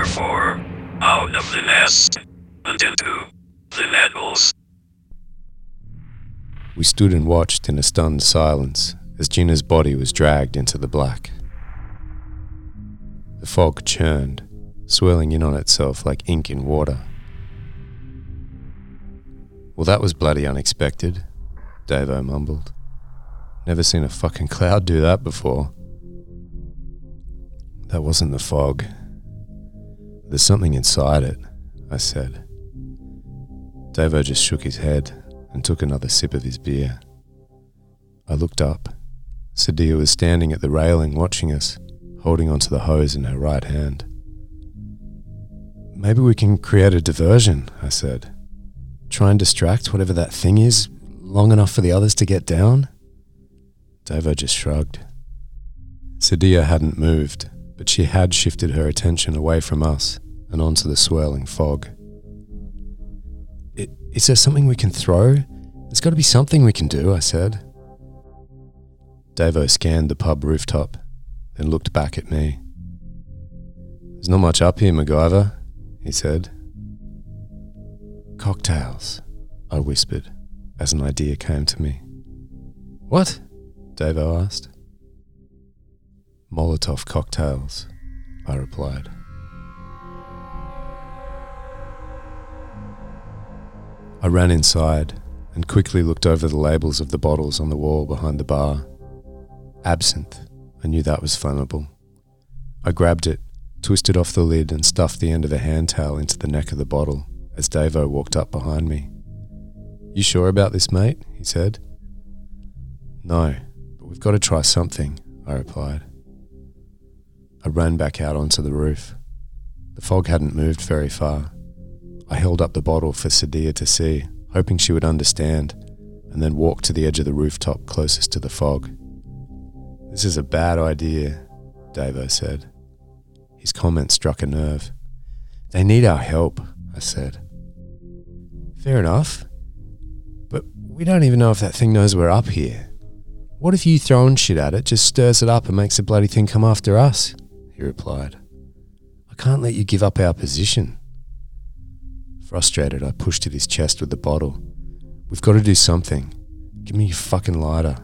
Chapter 4 Out of the Nest and into the Nettles. We stood and watched in a stunned silence as Gina's body was dragged into the black. The fog churned, swirling in on itself like ink in water. Well, that was bloody unexpected, Davo mumbled. Never seen a fucking cloud do that before. That wasn't the fog. There's something inside it, I said. Davo just shook his head and took another sip of his beer. I looked up. Sadia was standing at the railing watching us, holding onto the hose in her right hand. Maybe we can create a diversion, I said. Try and distract whatever that thing is long enough for the others to get down? Davo just shrugged. Sadia hadn't moved, but she had shifted her attention away from us and onto the swirling fog. Is there something we can throw? There's got to be something we can do, I said. Davo scanned the pub rooftop, then looked back at me. There's not much up here, MacGyver, he said. Cocktails, I whispered as an idea came to me. What? Davo asked. Molotov cocktails, I replied. I ran inside and quickly looked over the labels of the bottles on the wall behind the bar. Absinthe, I knew that was flammable. I grabbed it, twisted off the lid, and stuffed the end of a hand towel into the neck of the bottle as Davo walked up behind me. You sure about this, mate? he said. No, but we've got to try something, I replied. I ran back out onto the roof. The fog hadn't moved very far. I held up the bottle for Sadia to see, hoping she would understand, and then walked to the edge of the rooftop closest to the fog. This is a bad idea, Davo said. His comment struck a nerve. They need our help, I said. Fair enough. But we don't even know if that thing knows we're up here. What if you throwing shit at it just stirs it up and makes the bloody thing come after us? He replied. I can't let you give up our position. Frustrated, I pushed at his chest with the bottle. We've got to do something. Give me your fucking lighter.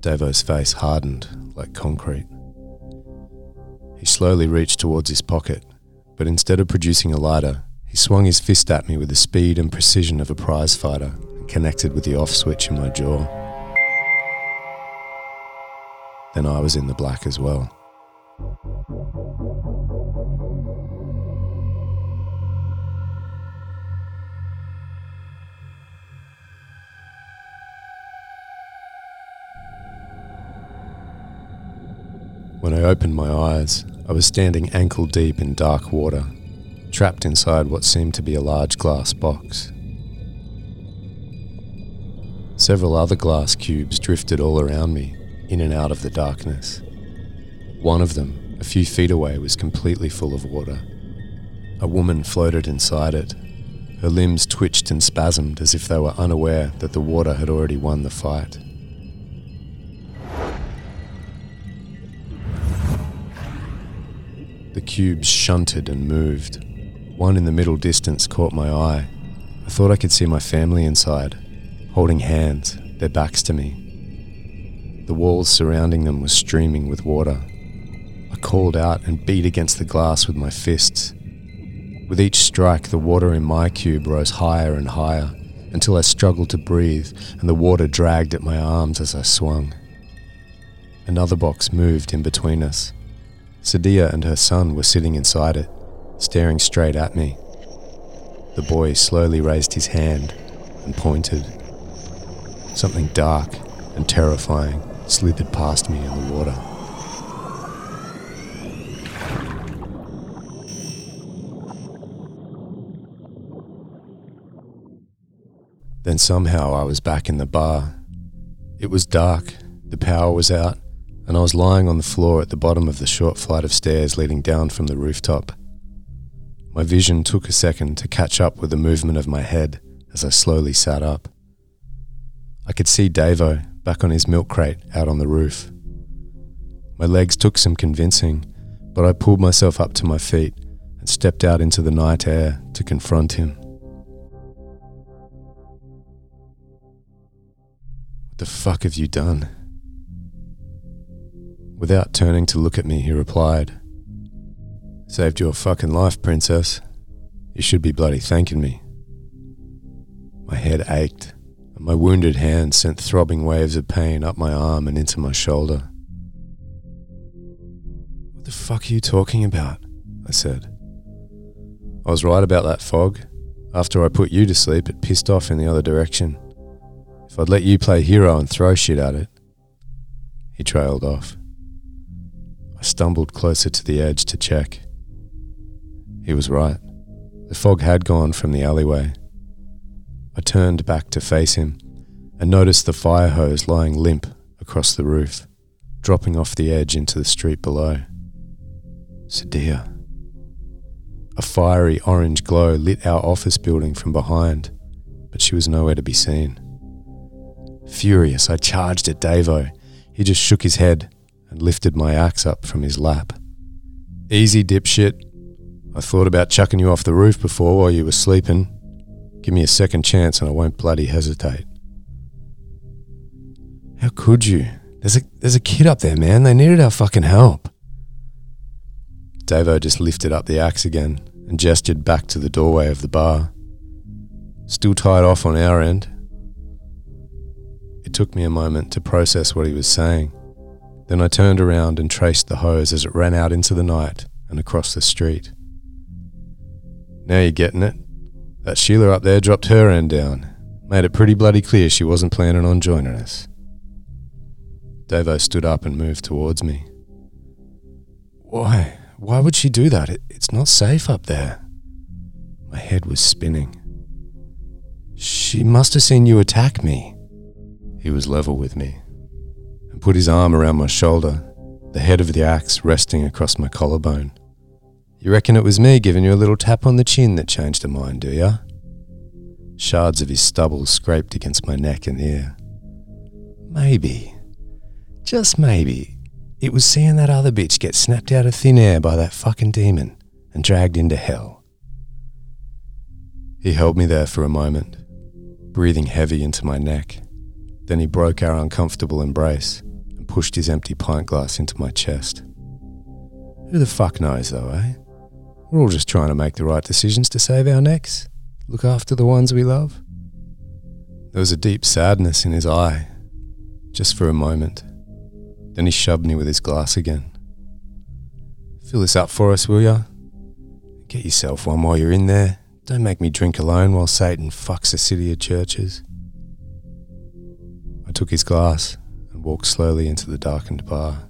Davo's face hardened like concrete. He slowly reached towards his pocket, but instead of producing a lighter, he swung his fist at me with the speed and precision of a prize fighter and connected with the off switch in my jaw. Then I was in the black as well. Opened my eyes, I was standing ankle deep in dark water, trapped inside what seemed to be a large glass box. Several other glass cubes drifted all around me, in and out of the darkness. One of them, a few feet away, was completely full of water. A woman floated inside it. Her limbs twitched and spasmed as if they were unaware that the water had already won the fight. Cubes shunted and moved. One in the middle distance caught my eye. I thought I could see my family inside, holding hands, their backs to me. The walls surrounding them were streaming with water. I called out and beat against the glass with my fists. With each strike, the water in my cube rose higher and higher until I struggled to breathe and the water dragged at my arms as I swung. Another box moved in between us. Sadia and her son were sitting inside it, staring straight at me. The boy slowly raised his hand and pointed. Something dark and terrifying slithered past me in the water. Then somehow I was back in the bar. It was dark, the power was out, and I was lying on the floor at the bottom of the short flight of stairs leading down from the rooftop. My vision took a second to catch up with the movement of my head as I slowly sat up. I could see Davo back on his milk crate out on the roof. My legs took some convincing, but I pulled myself up to my feet and stepped out into the night air to confront him. What the fuck have you done? Without turning to look at me, he replied, Saved your fucking life, princess. You should be bloody thanking me. My head ached, and my wounded hand sent throbbing waves of pain up my arm and into my shoulder. What the fuck are you talking about? I said. I was right about that fog. After I put you to sleep, it pissed off in the other direction. If I'd let you play hero and throw shit at it. He trailed off. Stumbled closer to the edge to check. He was right. The fog had gone from the alleyway. I turned back to face him and noticed the fire hose lying limp across the roof, dropping off the edge into the street below. Sadia. A fiery orange glow lit our office building from behind, but she was nowhere to be seen. Furious, I charged at Davo. He just shook his head and lifted my axe up from his lap. Easy, dipshit. I thought about chucking you off the roof before while you were sleeping. Give me a second chance and I won't bloody hesitate. How could you? There's a there's a kid up there, man. They needed our fucking help. Davo just lifted up the axe again and gestured back to the doorway of the bar. Still tied off on our end. It took me a moment to process what he was saying. Then I turned around and traced the hose as it ran out into the night and across the street. Now you're getting it. That Sheila up there dropped her end down. Made it pretty bloody clear she wasn't planning on joining us. Davo stood up and moved towards me. Why? Why would she do that? It, it's not safe up there. My head was spinning. She must have seen you attack me. He was level with me put his arm around my shoulder, the head of the axe resting across my collarbone. You reckon it was me giving you a little tap on the chin that changed her mind, do ya? Shards of his stubble scraped against my neck and ear. Maybe, just maybe, it was seeing that other bitch get snapped out of thin air by that fucking demon and dragged into hell. He held me there for a moment, breathing heavy into my neck. Then he broke our uncomfortable embrace pushed his empty pint glass into my chest. Who the fuck knows, though, eh? We're all just trying to make the right decisions to save our necks, look after the ones we love. There was a deep sadness in his eye, just for a moment. Then he shoved me with his glass again. Fill this up for us, will ya? Get yourself one while you're in there. Don't make me drink alone while Satan fucks a city of churches. I took his glass and walked slowly into the darkened bar.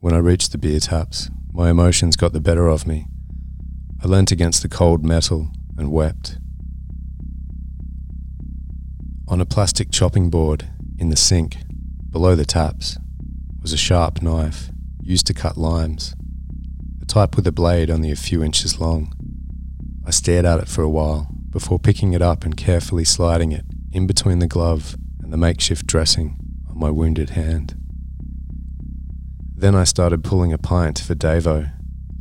When I reached the beer taps, my emotions got the better of me. I leant against the cold metal and wept. On a plastic chopping board in the sink, below the taps, was a sharp knife used to cut limes, the type with a blade only a few inches long. I stared at it for a while before picking it up and carefully sliding it in between the glove and the makeshift dressing on my wounded hand. Then I started pulling a pint for Davo.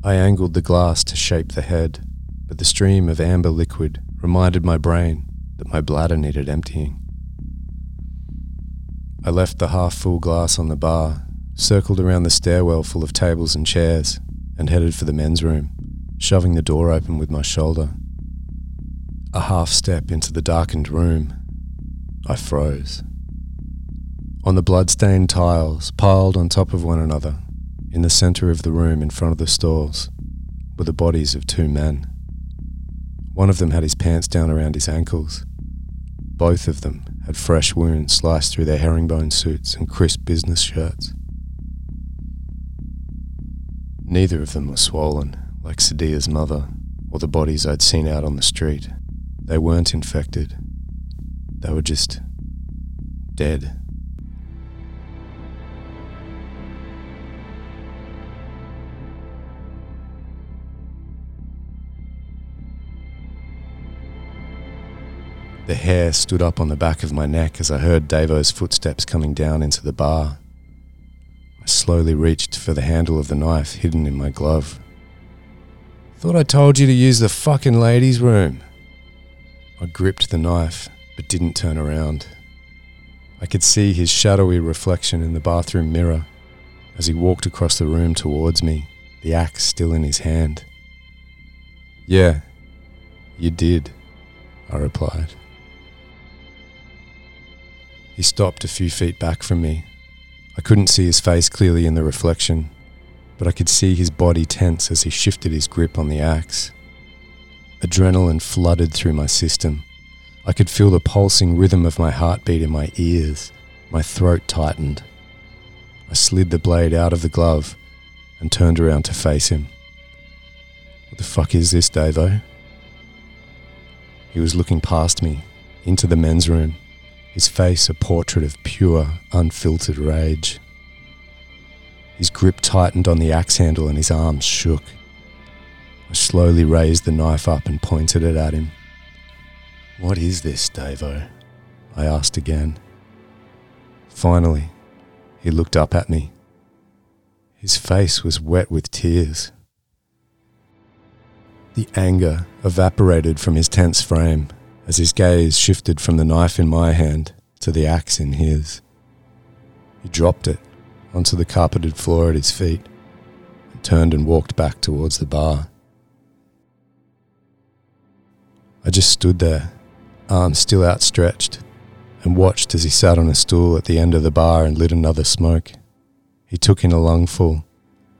I angled the glass to shape the head, but the stream of amber liquid reminded my brain that my bladder needed emptying. I left the half full glass on the bar, circled around the stairwell full of tables and chairs, and headed for the men's room, shoving the door open with my shoulder. A half step into the darkened room, I froze. On the blood-stained tiles, piled on top of one another, in the centre of the room in front of the stalls, were the bodies of two men. One of them had his pants down around his ankles. Both of them had fresh wounds sliced through their herringbone suits and crisp business shirts. Neither of them were swollen, like Sadia's mother, or the bodies I'd seen out on the street. They weren't infected. They were just dead. The hair stood up on the back of my neck as I heard Davo's footsteps coming down into the bar. I slowly reached for the handle of the knife hidden in my glove. Thought I told you to use the fucking ladies' room. I gripped the knife, but didn't turn around. I could see his shadowy reflection in the bathroom mirror as he walked across the room towards me, the axe still in his hand. Yeah, you did, I replied. He stopped a few feet back from me. I couldn't see his face clearly in the reflection, but I could see his body tense as he shifted his grip on the axe. Adrenaline flooded through my system. I could feel the pulsing rhythm of my heartbeat in my ears. My throat tightened. I slid the blade out of the glove and turned around to face him. What the fuck is this, Davo? He was looking past me, into the men's room, his face a portrait of pure, unfiltered rage. His grip tightened on the axe handle and his arms shook. I slowly raised the knife up and pointed it at him. What is this, Davo? I asked again. Finally, he looked up at me. His face was wet with tears. The anger evaporated from his tense frame as his gaze shifted from the knife in my hand to the axe in his. He dropped it onto the carpeted floor at his feet and turned and walked back towards the bar. I just stood there, arms still outstretched, and watched as he sat on a stool at the end of the bar and lit another smoke. He took in a lungful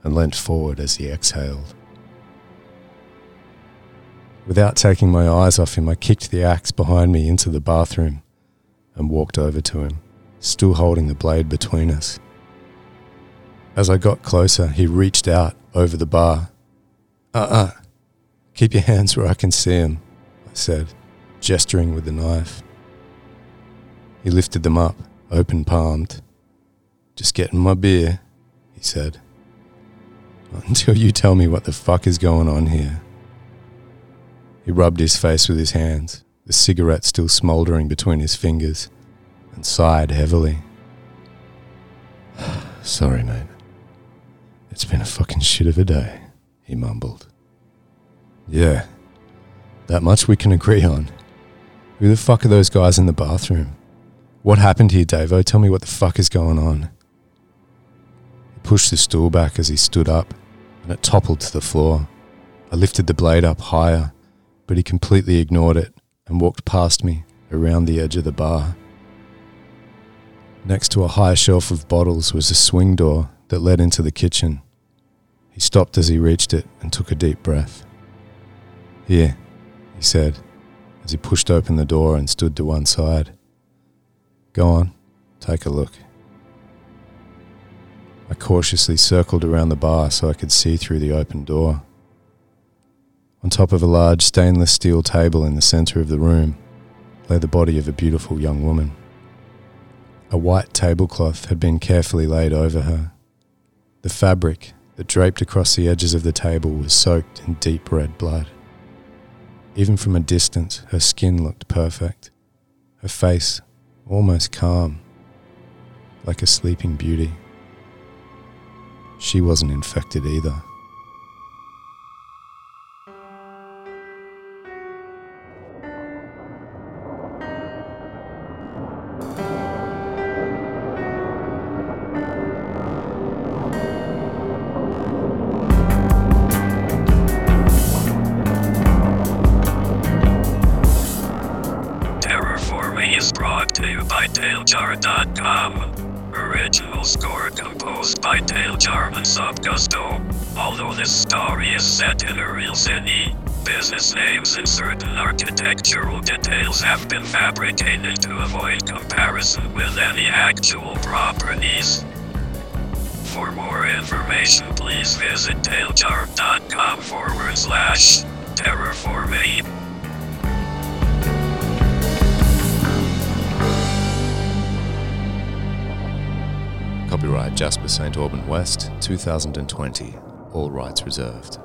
and leant forward as he exhaled. Without taking my eyes off him, I kicked the axe behind me into the bathroom and walked over to him, still holding the blade between us. As I got closer, he reached out over the bar. Uh uh-uh. uh, keep your hands where I can see them, I said, gesturing with the knife. He lifted them up, open palmed. Just getting my beer, he said. Not until you tell me what the fuck is going on here. He rubbed his face with his hands, the cigarette still smouldering between his fingers, and sighed heavily. Sorry, mate. It's been a fucking shit of a day, he mumbled. Yeah, that much we can agree on. Who the fuck are those guys in the bathroom? What happened here, Davo? Tell me what the fuck is going on. He pushed the stool back as he stood up, and it toppled to the floor. I lifted the blade up higher but he completely ignored it and walked past me around the edge of the bar. Next to a high shelf of bottles was a swing door that led into the kitchen. He stopped as he reached it and took a deep breath. Here, he said, as he pushed open the door and stood to one side. Go on, take a look. I cautiously circled around the bar so I could see through the open door. On top of a large stainless steel table in the centre of the room lay the body of a beautiful young woman. A white tablecloth had been carefully laid over her. The fabric that draped across the edges of the table was soaked in deep red blood. Even from a distance, her skin looked perfect, her face almost calm, like a sleeping beauty. She wasn't infected either. TaleJar.com. Original score composed by TaleJar and Subgusto. Although this story is set in a real city, business names and certain architectural details have been fabricated to avoid comparison with any actual properties. For more information, please visit TaleJar.com forward slash terrorformate. Copyright Jasper St. Auburn West, 2020. All rights reserved.